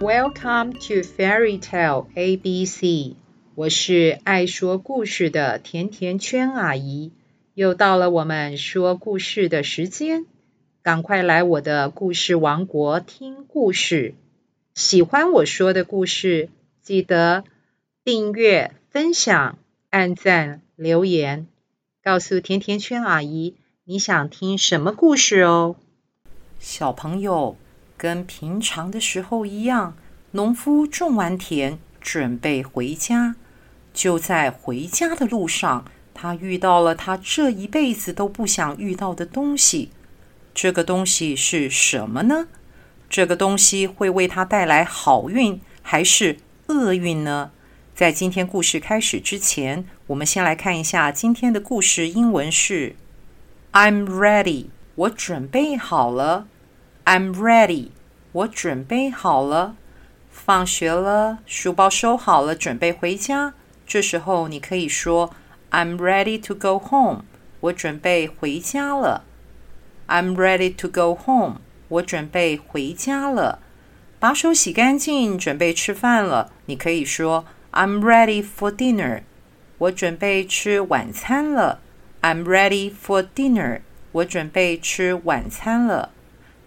Welcome to Fairy Tale ABC。我是爱说故事的甜甜圈阿姨，又到了我们说故事的时间，赶快来我的故事王国听故事。喜欢我说的故事，记得订阅、分享、按赞、留言，告诉甜甜圈阿姨你想听什么故事哦。小朋友，跟平常的时候一样，农夫种完田，准备回家。就在回家的路上，他遇到了他这一辈子都不想遇到的东西。这个东西是什么呢？这个东西会为他带来好运还是厄运呢？在今天故事开始之前，我们先来看一下今天的故事。英文是 "I'm ready"，我准备好了。I'm ready，我准备好了。放学了，书包收好了，准备回家。这时候你可以说 "I'm ready to go home"，我准备回家了。I'm ready to go home，我准备回家了。把手洗干净，准备吃饭了。你可以说 "I'm ready for dinner"，我准备吃晚餐了。I'm ready for dinner，我准备吃晚餐了。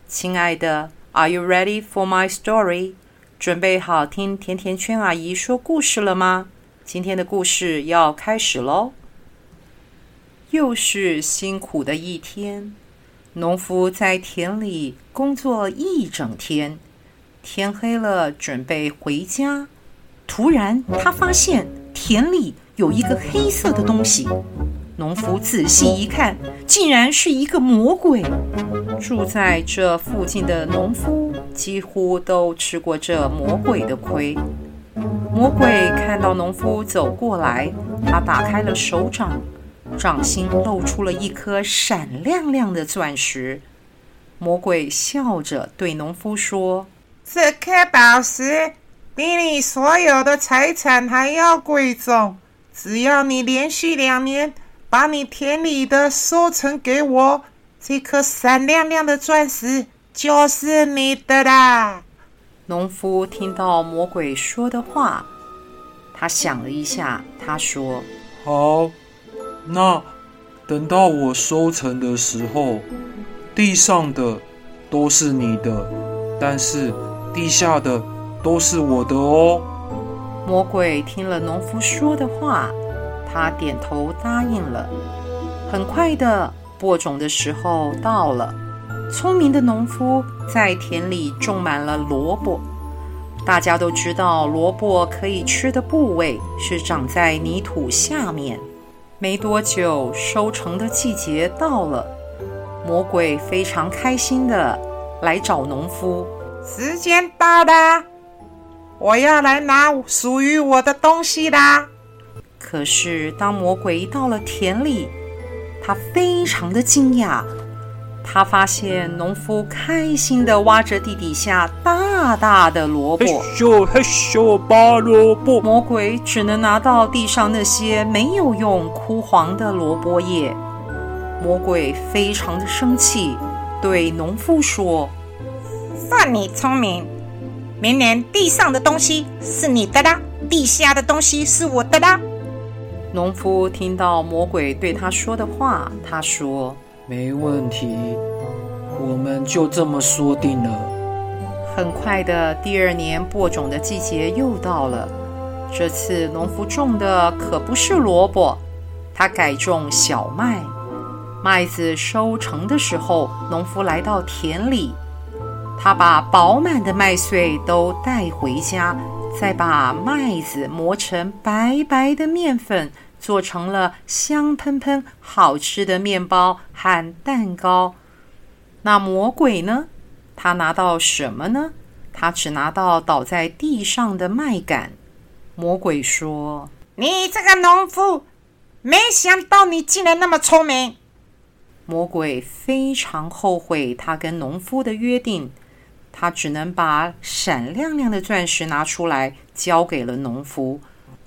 亲爱的，Are you ready for my story？准备好听甜甜圈阿姨说故事了吗？今天的故事要开始喽。又是辛苦的一天，农夫在田里工作一整天，天黑了，准备回家。突然，他发现田里有一个黑色的东西。农夫仔细一看，竟然是一个魔鬼。住在这附近的农夫几乎都吃过这魔鬼的亏。魔鬼看到农夫走过来，他打开了手掌，掌心露出了一颗闪亮亮的钻石。魔鬼笑着对农夫说：“这颗宝石比你所有的财产还要贵重，只要你连续两年。”把你田里的收成给我，这颗闪亮亮的钻石就是你的啦。农夫听到魔鬼说的话，他想了一下，他说：“好，那等到我收成的时候，地上的都是你的，但是地下的都是我的哦。”魔鬼听了农夫说的话。他点头答应了。很快的，播种的时候到了。聪明的农夫在田里种满了萝卜。大家都知道，萝卜可以吃的部位是长在泥土下面。没多久，收成的季节到了。魔鬼非常开心的来找农夫。时间到了，我要来拿属于我的东西啦。可是，当魔鬼到了田里，他非常的惊讶。他发现农夫开心的挖着地底下大大的萝卜，嘿咻嘿咻拔萝卜。魔鬼只能拿到地上那些没有用、枯黄的萝卜叶。魔鬼非常的生气，对农夫说：“算你聪明，明年地上的东西是你的啦，地下的东西是我的啦。”农夫听到魔鬼对他说的话，他说：“没问题，我们就这么说定了。”很快的，第二年播种的季节又到了。这次农夫种的可不是萝卜，他改种小麦。麦子收成的时候，农夫来到田里，他把饱满的麦穗都带回家。再把麦子磨成白白的面粉，做成了香喷喷、好吃的面包和蛋糕。那魔鬼呢？他拿到什么呢？他只拿到倒在地上的麦秆。魔鬼说：“你这个农夫，没想到你竟然那么聪明。”魔鬼非常后悔他跟农夫的约定。他只能把闪亮亮的钻石拿出来，交给了农夫。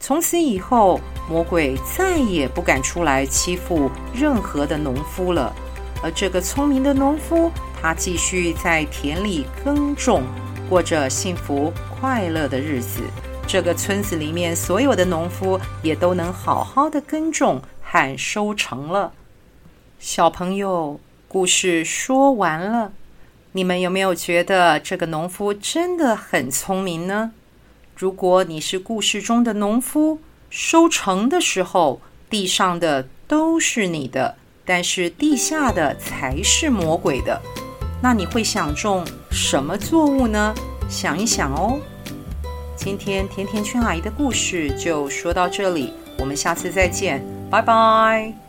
从此以后，魔鬼再也不敢出来欺负任何的农夫了。而这个聪明的农夫，他继续在田里耕种，过着幸福快乐的日子。这个村子里面所有的农夫也都能好好的耕种和收成了。小朋友，故事说完了，你们有没有觉得这个农夫真的很聪明呢？如果你是故事中的农夫，收成的时候，地上的都是你的，但是地下的才是魔鬼的。那你会想种什么作物呢？想一想哦。今天甜甜圈阿姨的故事就说到这里，我们下次再见，拜拜。